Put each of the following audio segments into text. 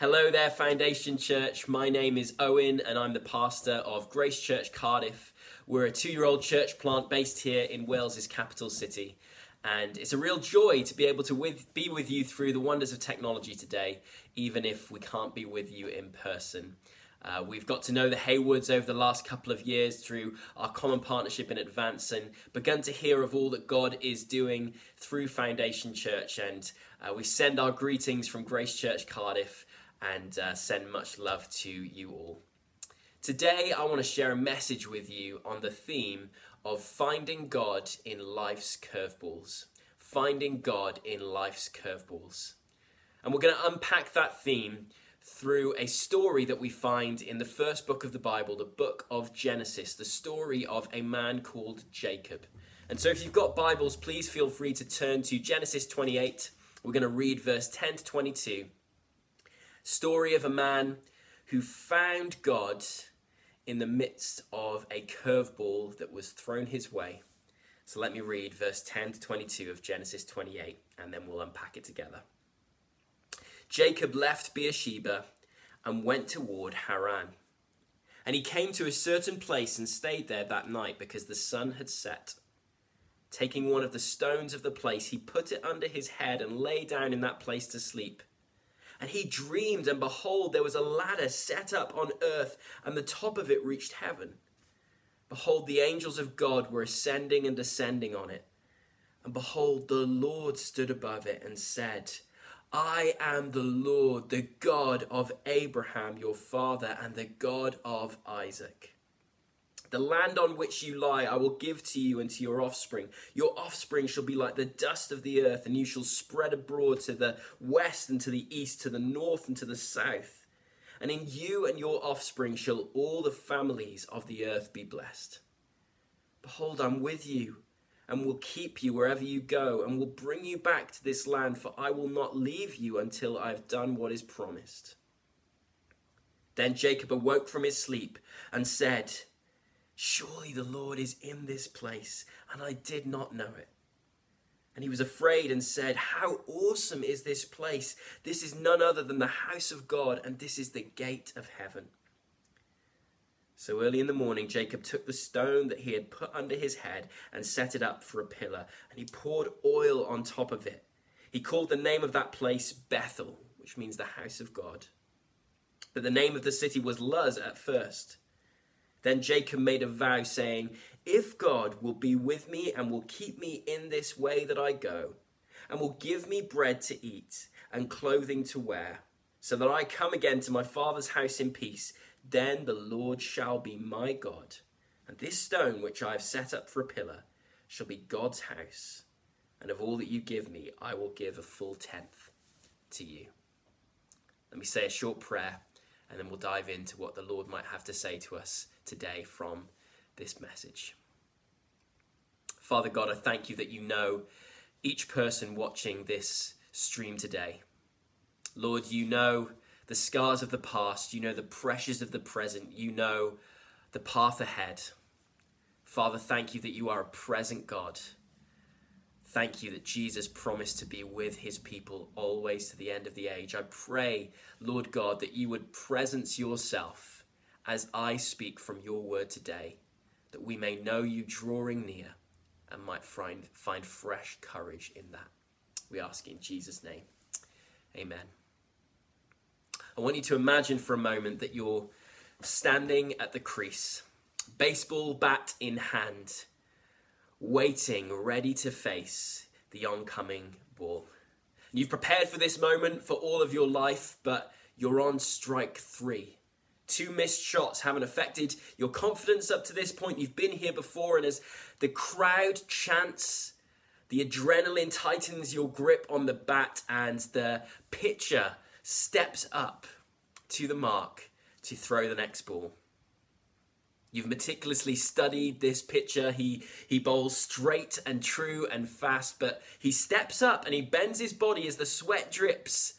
Hello there, Foundation Church. My name is Owen, and I'm the pastor of Grace Church Cardiff. We're a two year old church plant based here in Wales's capital city. And it's a real joy to be able to with, be with you through the wonders of technology today, even if we can't be with you in person. Uh, we've got to know the Haywoods over the last couple of years through our common partnership in Advance and begun to hear of all that God is doing through Foundation Church. And uh, we send our greetings from Grace Church Cardiff and uh, send much love to you all. Today, I want to share a message with you on the theme of finding God in life's curveballs. Finding God in life's curveballs. And we're going to unpack that theme through a story that we find in the first book of the Bible, the book of Genesis, the story of a man called Jacob. And so, if you've got Bibles, please feel free to turn to Genesis 28. We're going to read verse 10 to 22 story of a man who found God in the midst of a curveball that was thrown his way. So let me read verse 10 to 22 of Genesis 28 and then we'll unpack it together. Jacob left Beersheba and went toward Haran. And he came to a certain place and stayed there that night because the sun had set. Taking one of the stones of the place, he put it under his head and lay down in that place to sleep. And he dreamed, and behold, there was a ladder set up on earth, and the top of it reached heaven. Behold, the angels of God were ascending and descending on it. And behold, the Lord stood above it and said, I am the Lord, the God of Abraham your father, and the God of Isaac. The land on which you lie I will give to you and to your offspring. Your offspring shall be like the dust of the earth, and you shall spread abroad to the west and to the east, to the north and to the south. And in you and your offspring shall all the families of the earth be blessed. Behold, I'm with you, and will keep you wherever you go, and will bring you back to this land, for I will not leave you until I have done what is promised. Then Jacob awoke from his sleep and said, Surely the Lord is in this place, and I did not know it. And he was afraid and said, How awesome is this place! This is none other than the house of God, and this is the gate of heaven. So early in the morning, Jacob took the stone that he had put under his head and set it up for a pillar, and he poured oil on top of it. He called the name of that place Bethel, which means the house of God. But the name of the city was Luz at first. Then Jacob made a vow, saying, If God will be with me and will keep me in this way that I go, and will give me bread to eat and clothing to wear, so that I come again to my father's house in peace, then the Lord shall be my God, and this stone which I have set up for a pillar shall be God's house, and of all that you give me, I will give a full tenth to you. Let me say a short prayer, and then we'll dive into what the Lord might have to say to us today from this message. Father God, I thank you that you know each person watching this stream today. Lord, you know the scars of the past, you know the pressures of the present, you know the path ahead. Father, thank you that you are a present God. Thank you that Jesus promised to be with his people always to the end of the age. I pray, Lord God, that you would presence yourself as I speak from your word today, that we may know you drawing near and might find, find fresh courage in that. We ask in Jesus' name. Amen. I want you to imagine for a moment that you're standing at the crease, baseball bat in hand, waiting, ready to face the oncoming ball. You've prepared for this moment for all of your life, but you're on strike three two missed shots haven't affected your confidence up to this point. You've been here before, and as the crowd chants, the adrenaline tightens your grip on the bat, and the pitcher steps up to the mark to throw the next ball. You've meticulously studied this pitcher. He, he bowls straight and true and fast, but he steps up and he bends his body as the sweat drips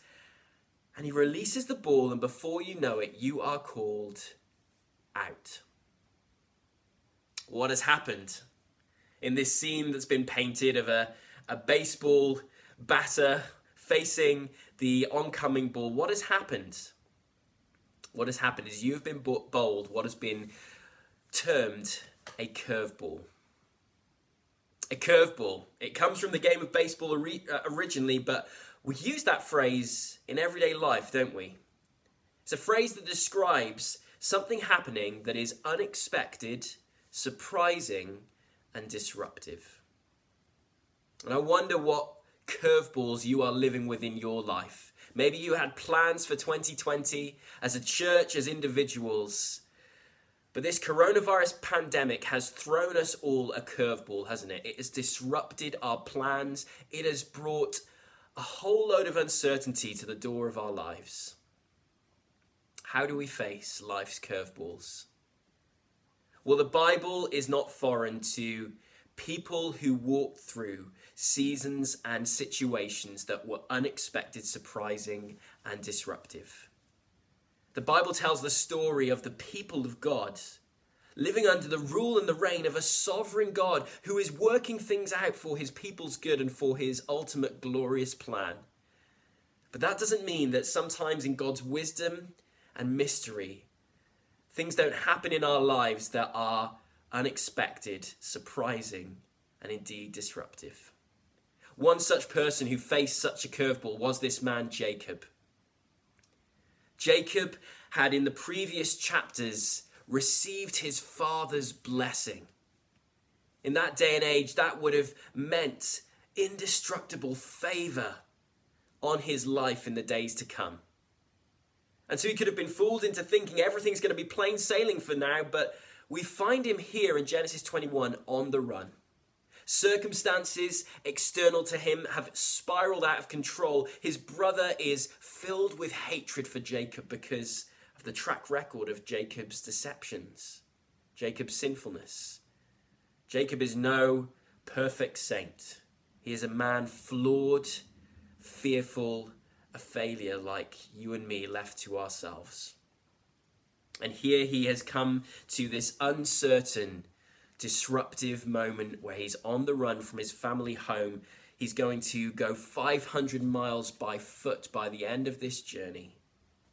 and he releases the ball, and before you know it, you are called out. What has happened in this scene that's been painted of a, a baseball batter facing the oncoming ball, what has happened? What has happened is you've been bowled what has been termed a curveball. A curveball. It comes from the game of baseball uh, originally, but we use that phrase in everyday life, don't we? It's a phrase that describes something happening that is unexpected, surprising, and disruptive. And I wonder what curveballs you are living with in your life. Maybe you had plans for 2020 as a church, as individuals. But this coronavirus pandemic has thrown us all a curveball, hasn't it? It has disrupted our plans. It has brought a whole load of uncertainty to the door of our lives. How do we face life's curveballs? Well, the Bible is not foreign to people who walked through seasons and situations that were unexpected, surprising, and disruptive. The Bible tells the story of the people of God living under the rule and the reign of a sovereign God who is working things out for his people's good and for his ultimate glorious plan. But that doesn't mean that sometimes in God's wisdom and mystery, things don't happen in our lives that are unexpected, surprising, and indeed disruptive. One such person who faced such a curveball was this man, Jacob. Jacob had in the previous chapters received his father's blessing. In that day and age, that would have meant indestructible favor on his life in the days to come. And so he could have been fooled into thinking everything's going to be plain sailing for now, but we find him here in Genesis 21 on the run. Circumstances external to him have spiraled out of control. His brother is filled with hatred for Jacob because the track record of Jacob's deceptions, Jacob's sinfulness. Jacob is no perfect saint. He is a man flawed, fearful, a failure like you and me left to ourselves. And here he has come to this uncertain, disruptive moment where he's on the run from his family home. He's going to go 500 miles by foot by the end of this journey.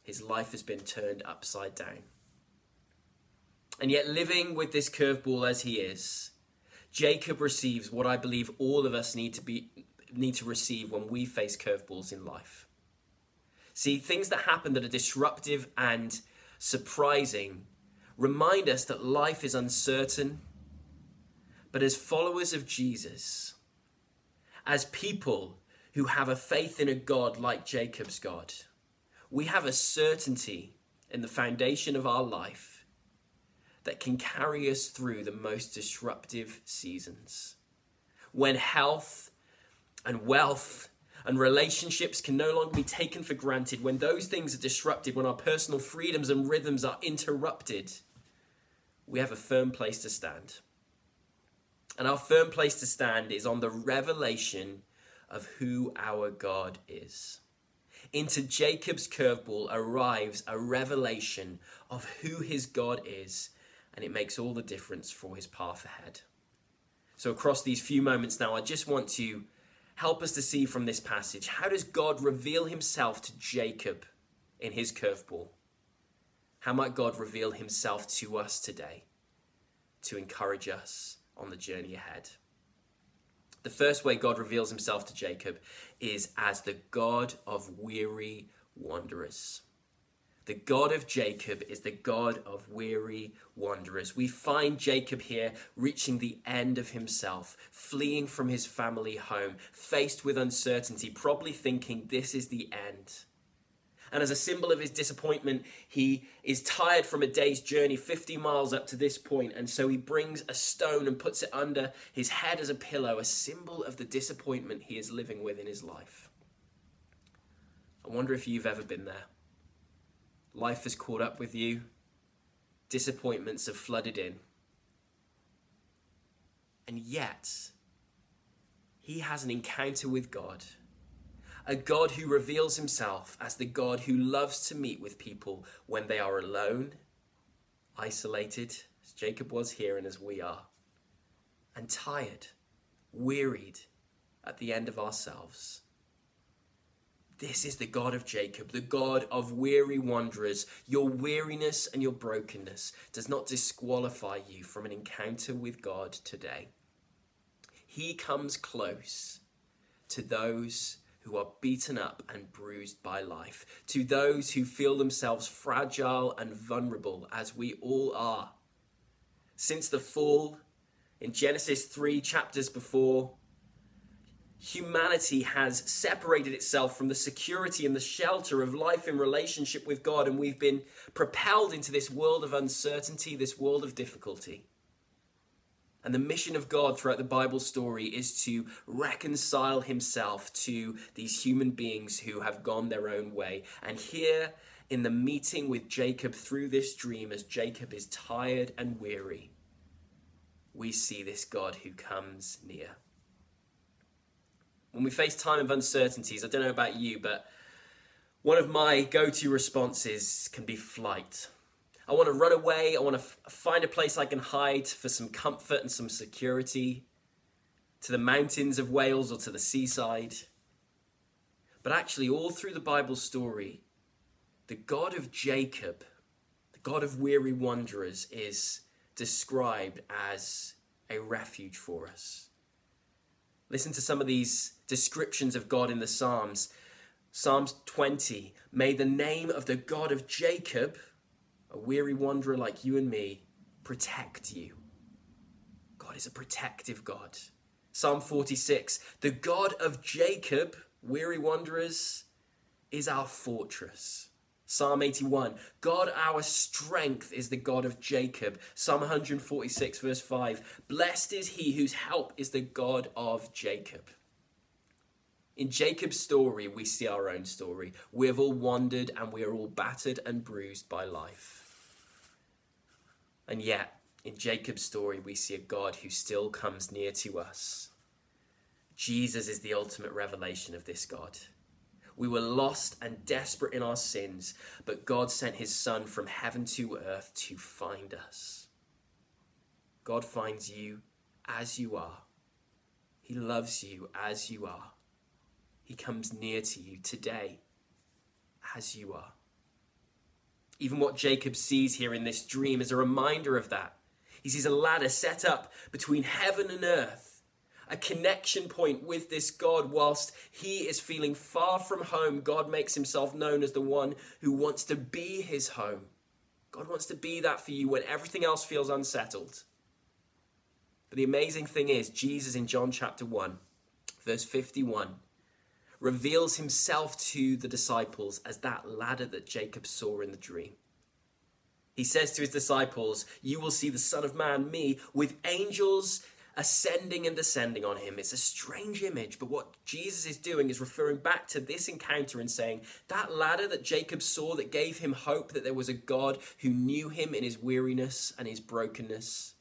His life has been turned upside down. And yet, living with this curveball as he is, Jacob receives what I believe all of us need to be need to receive when we face curveballs in life. See, things that happen that are disruptive and surprising remind us that life is uncertain. But as followers of Jesus, as people who have a faith in a God like Jacob's God, we have a certainty in the foundation of our life that can carry us through the most disruptive seasons. When health and wealth and relationships can no longer be taken for granted, when those things are disrupted, when our personal freedoms and rhythms are interrupted, we have a firm place to stand. And our firm place to stand is on the revelation of who our God is. Into Jacob's curveball arrives a revelation of who his God is, and it makes all the difference for his path ahead. So, across these few moments now, I just want to help us to see from this passage how does God reveal himself to Jacob in his curveball? How might God reveal himself to us today to encourage us on the journey ahead? The first way God reveals himself to Jacob is as the God of weary wanderers. The God of Jacob is the God of weary wanderers. We find Jacob here reaching the end of himself, fleeing from his family home, faced with uncertainty, probably thinking this is the end. And as a symbol of his disappointment, he is tired from a day's journey, 50 miles up to this point, and so he brings a stone and puts it under his head as a pillow, a symbol of the disappointment he is living with in his life. I wonder if you've ever been there. Life has caught up with you, disappointments have flooded in. And yet, he has an encounter with God, a God who reveals himself as the God who loves to meet with people when they are alone, isolated, as Jacob was here and as we are, and tired, wearied at the end of ourselves. This is the God of Jacob, the God of weary wanderers. Your weariness and your brokenness does not disqualify you from an encounter with God today. He comes close to those who are beaten up and bruised by life, to those who feel themselves fragile and vulnerable, as we all are. Since the fall, in Genesis 3 chapters before, humanity has separated itself from the security and the shelter of life in relationship with God, and we've been propelled into this world of uncertainty, this world of difficulty. And the mission of God throughout the Bible story is to reconcile himself to these human beings who have gone their own way. And here in the meeting with Jacob through this dream, as Jacob is tired and weary, we see this God who comes near when we face time of uncertainties, I don't know about you, but one of my go to responses can be flight. I want to run away. I want to f- find a place I can hide for some comfort and some security to the mountains of Wales or to the seaside. But actually, all through the Bible story, the God of Jacob, the God of weary wanderers, is described as a refuge for us. Listen to some of these descriptions of God in the Psalms. Psalms 20 May the name of the God of Jacob, a weary wanderer like you and me, protect you. God is a protective God. Psalm 46 The God of Jacob, weary wanderers, is our fortress. Psalm 81 God our strength is the God of Jacob. Psalm 146, verse 5 Blessed is he whose help is the God of Jacob. In Jacob's story, we see our own story. We have all wandered and we are all battered and bruised by life. And yet, in Jacob's story, we see a God who still comes near to us. Jesus is the ultimate revelation of this God. We were lost and desperate in our sins, but God sent his Son from heaven to earth to find us. God finds you as you are. He loves you as you are. He comes near to you today as you are. Even what Jacob sees here in this dream is a reminder of that. He sees a ladder set up between heaven and earth a connection point with this God whilst he is feeling far from home. God makes himself known as the one who wants to be his home. God wants to be that for you when everything else feels unsettled. But the amazing thing is, Jesus in John chapter 1, verse 51, reveals himself to the disciples as that ladder that Jacob saw in the dream. He says to his disciples, You will see the Son of Man, me, with angels ascending and descending on him. It's a strange image, but what Jesus is doing is referring back to this encounter and saying that ladder that Jacob saw that gave him hope that there was a God who knew him in his weariness and his brokenness,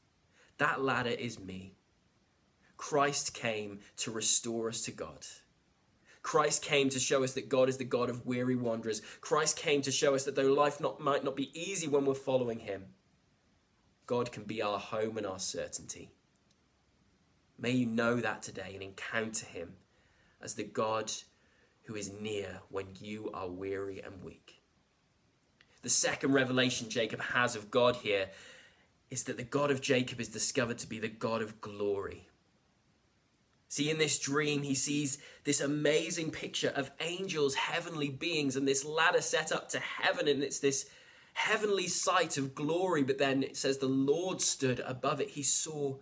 that ladder is me. Christ came to restore us to God. Christ came to show us that God is the God of weary wanderers. Christ came to show us that though life not, might not be easy when we're following Him, God can be our home and our certainty. May you know that today and encounter him as the God who is near when you are weary and weak. The second revelation Jacob has of God here is that the God of Jacob is discovered to be the God of glory. See, in this dream, he sees this amazing picture of angels, heavenly beings, and this ladder set up to heaven, and it's this heavenly sight of glory. But then it says the Lord stood above it. He saw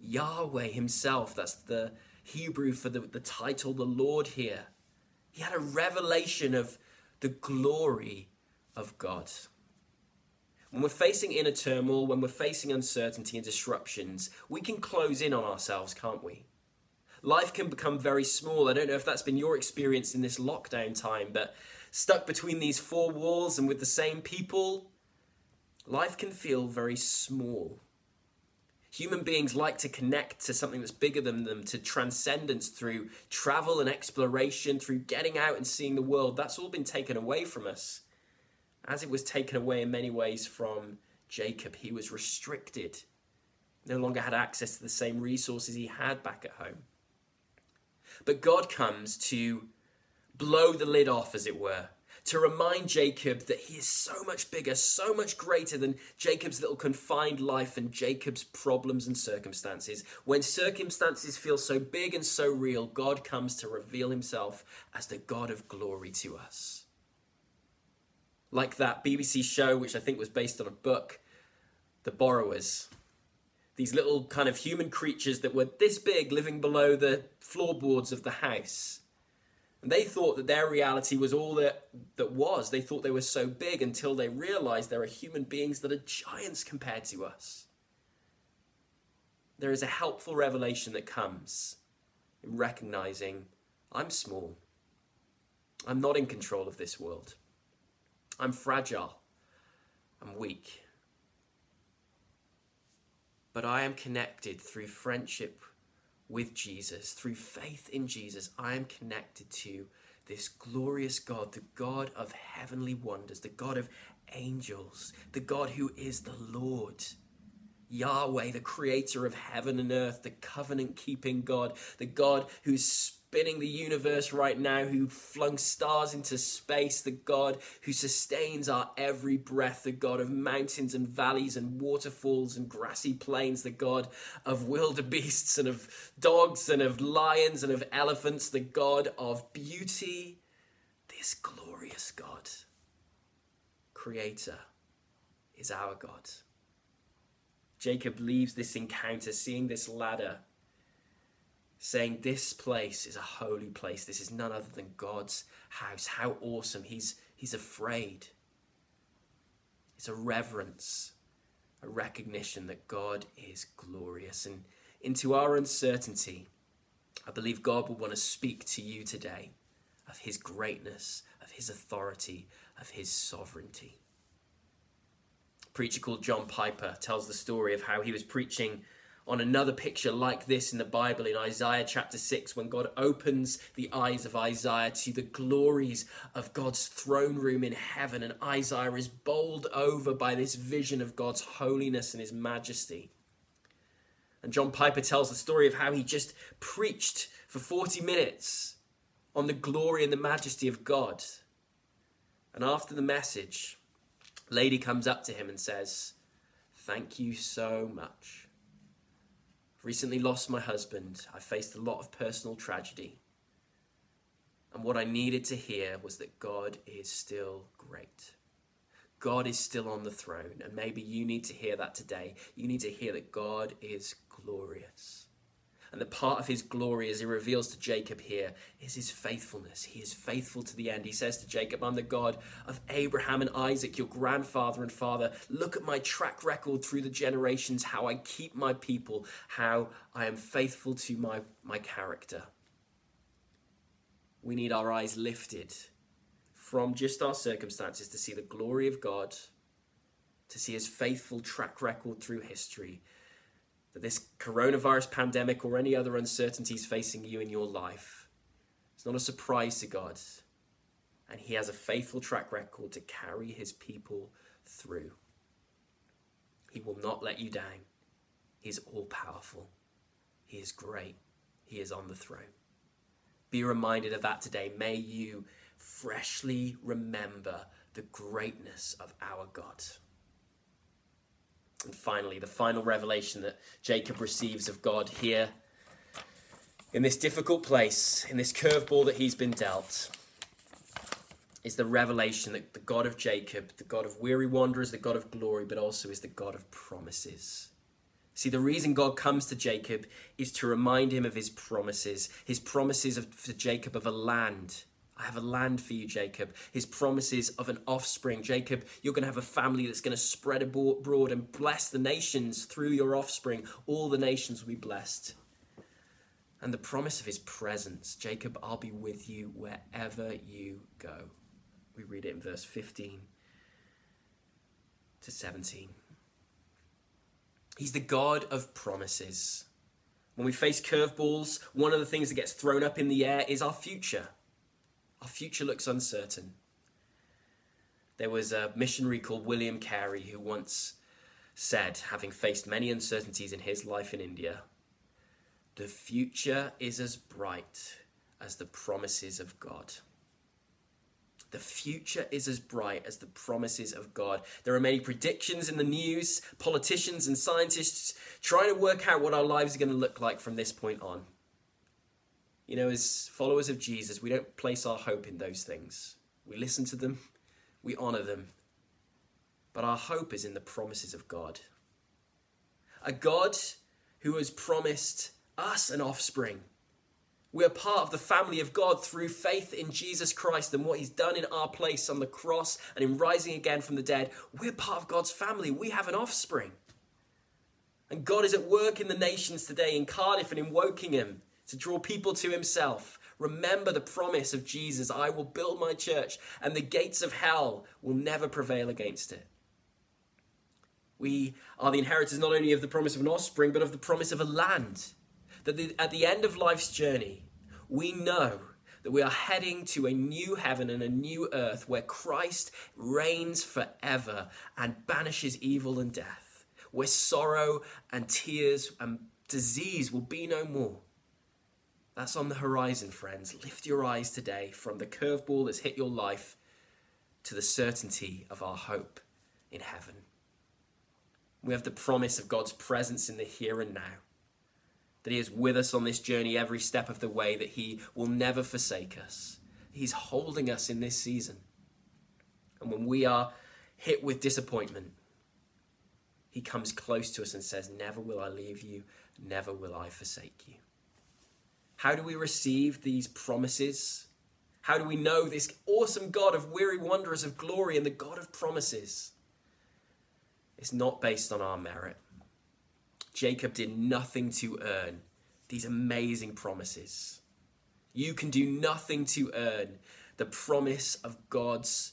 Yahweh himself. That's the Hebrew for the, the title, the Lord here. He had a revelation of the glory of God. When we're facing inner turmoil, when we're facing uncertainty and disruptions, we can close in on ourselves, can't we? Life can become very small. I don't know if that's been your experience in this lockdown time, but stuck between these four walls and with the same people, life can feel very small. Human beings like to connect to something that's bigger than them, to transcendence through travel and exploration, through getting out and seeing the world. That's all been taken away from us. As it was taken away in many ways from Jacob, he was restricted, no longer had access to the same resources he had back at home. But God comes to blow the lid off, as it were, to remind Jacob that he is so much bigger, so much greater than Jacob's little confined life and Jacob's problems and circumstances. When circumstances feel so big and so real, God comes to reveal himself as the God of glory to us. Like that BBC show, which I think was based on a book, The Borrowers. These little kind of human creatures that were this big living below the floorboards of the house and they thought that their reality was all that, that was. They thought they were so big until they realized there are human beings that are giants compared to us. There is a helpful revelation that comes in recognizing I'm small. I'm not in control of this world. I'm fragile. I'm weak. But I am connected through friendship with Jesus, through faith in Jesus, I am connected to this glorious God, the God of heavenly wonders, the God of angels, the God who is the Lord. Yahweh, the creator of heaven and earth, the covenant keeping God, the God who's spinning the universe right now, who flung stars into space, the God who sustains our every breath, the God of mountains and valleys and waterfalls and grassy plains, the God of wildebeests and of dogs and of lions and of elephants, the God of beauty, this glorious God, Creator, is our God. Jacob leaves this encounter, seeing this ladder saying, This place is a holy place. This is none other than God's house. How awesome. He's, he's afraid. It's a reverence, a recognition that God is glorious. And into our uncertainty, I believe God will want to speak to you today of His greatness, of His authority, of His sovereignty. A preacher called John Piper tells the story of how he was preaching on another picture like this in the Bible in Isaiah chapter 6 when God opens the eyes of Isaiah to the glories of God's throne room in heaven and Isaiah is bowled over by this vision of God's holiness and his majesty. And John Piper tells the story of how he just preached for 40 minutes on the glory and the majesty of God. And after the message, lady comes up to him and says, "Thank you so much." Recently lost my husband. I faced a lot of personal tragedy. And what I needed to hear was that God is still great. God is still on the throne. And maybe you need to hear that today. You need to hear that God is glorious. And the part of his glory, as he reveals to Jacob here, is his faithfulness. He is faithful to the end. He says to Jacob, I'm the God of Abraham and Isaac, your grandfather and father. Look at my track record through the generations, how I keep my people, how I am faithful to my, my character. We need our eyes lifted from just our circumstances to see the glory of God, to see his faithful track record through history, that this coronavirus pandemic or any other uncertainties facing you in your life is not a surprise to God. And He has a faithful track record to carry His people through. He will not let you down. He's all powerful. He is great. He is on the throne. Be reminded of that today. May you freshly remember the greatness of our God. And finally, the final revelation that Jacob receives of God here in this difficult place, in this curveball that he's been dealt, is the revelation that the God of Jacob, the God of weary wanderers, the God of glory, but also is the God of promises. See, the reason God comes to Jacob is to remind him of his promises, his promises of, for Jacob of a land I have a land for you, Jacob. His promises of an offspring. Jacob, you're going to have a family that's going to spread abroad and bless the nations through your offspring. All the nations will be blessed. And the promise of his presence Jacob, I'll be with you wherever you go. We read it in verse 15 to 17. He's the God of promises. When we face curveballs, one of the things that gets thrown up in the air is our future. Our future looks uncertain. There was a missionary called William Carey who once said, having faced many uncertainties in his life in India, the future is as bright as the promises of God. The future is as bright as the promises of God. There are many predictions in the news, politicians and scientists trying to work out what our lives are going to look like from this point on. You know, as followers of Jesus, we don't place our hope in those things. We listen to them, we honor them, but our hope is in the promises of God. A God who has promised us an offspring we are part of the family of God through faith in Jesus Christ and what he's done in our place on the cross and in rising again from the dead. We're part of God's family. We have an offspring. And God is at work in the nations today, in Cardiff and in Wokingham, to draw people to himself. Remember the promise of Jesus I will build my church, and the gates of hell will never prevail against it. We are the inheritors not only of the promise of an offspring, but of the promise of a land. That at the end of life's journey, we know that we are heading to a new heaven and a new earth where Christ reigns forever and banishes evil and death, where sorrow and tears and disease will be no more. That's on the horizon, friends. Lift your eyes today from the curveball that's hit your life to the certainty of our hope in heaven. We have the promise of God's presence in the here and now that He is with us on this journey every step of the way, that He will never forsake us. He's holding us in this season. And when we are hit with disappointment, He comes close to us and says, Never will I leave you, never will I forsake you. How do we receive these promises? How do we know this awesome God of weary wanderers of glory and the God of promises? It's not based on our merit. Jacob did nothing to earn these amazing promises. You can do nothing to earn the promise of God's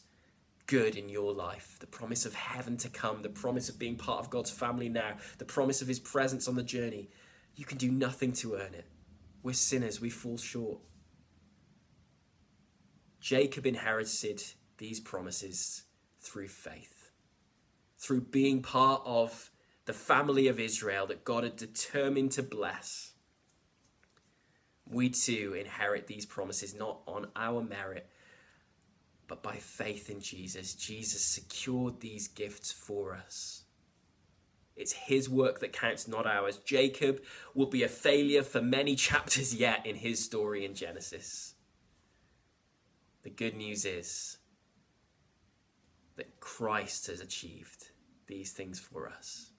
good in your life, the promise of heaven to come, the promise of being part of God's family now, the promise of his presence on the journey. You can do nothing to earn it. We're sinners, we fall short. Jacob inherited these promises through faith, through being part of the family of Israel that God had determined to bless, we too inherit these promises not on our merit, but by faith in Jesus. Jesus secured these gifts for us. It's his work that counts, not ours. Jacob will be a failure for many chapters yet in his story in Genesis. The good news is that Christ has achieved these things for us.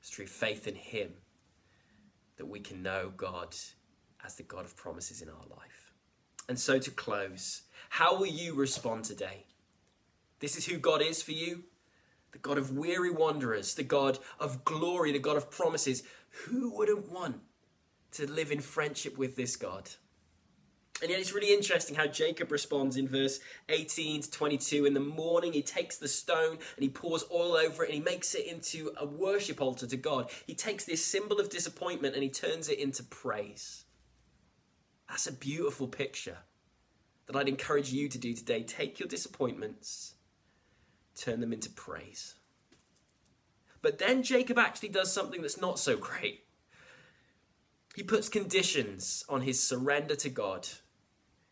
It's through faith in Him that we can know God as the God of promises in our life. And so to close, how will you respond today? This is who God is for you the God of weary wanderers, the God of glory, the God of promises. Who wouldn't want to live in friendship with this God? And yet it's really interesting how Jacob responds in verse 18 to 22. In the morning, he takes the stone and he pours oil over it and he makes it into a worship altar to God. He takes this symbol of disappointment and he turns it into praise. That's a beautiful picture that I'd encourage you to do today. Take your disappointments, turn them into praise. But then Jacob actually does something that's not so great. He puts conditions on his surrender to God.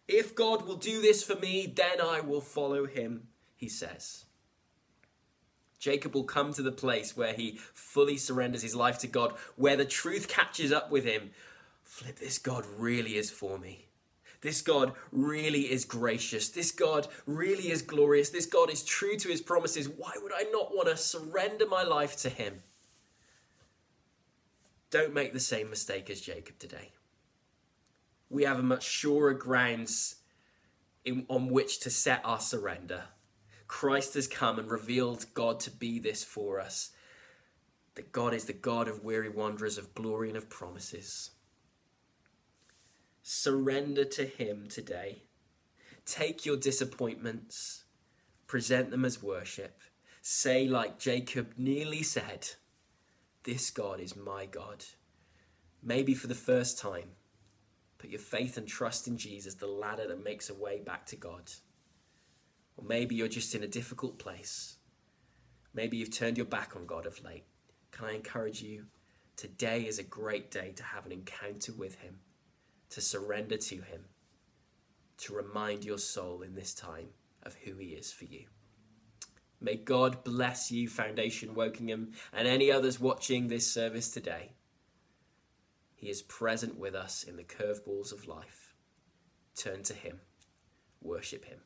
If God will do this for me, then I will follow him, he says. Jacob will come to the place where he fully surrenders his life to God, where the truth catches up with him. Flip, this God really is for me. This God really is gracious. This God really is glorious. This God is true to his promises. Why would I not want to surrender my life to him? Don't make the same mistake as Jacob today we have a much surer grounds in, on which to set our surrender. Christ has come and revealed God to be this for us. That God is the God of weary wanderers, of glory, and of promises. Surrender to Him today. Take your disappointments, present them as worship. Say, like Jacob nearly said, This God is my God. Maybe for the first time Put your faith and trust in Jesus, the ladder that makes a way back to God. Or maybe you're just in a difficult place. Maybe you've turned your back on God of late. Can I encourage you? Today is a great day to have an encounter with Him, to surrender to Him. to remind your soul in this time of who He is for you. May God bless you, Foundation Wokingham, and any others watching this service today. He is present with us in the curveballs of life. Turn to Him, worship Him.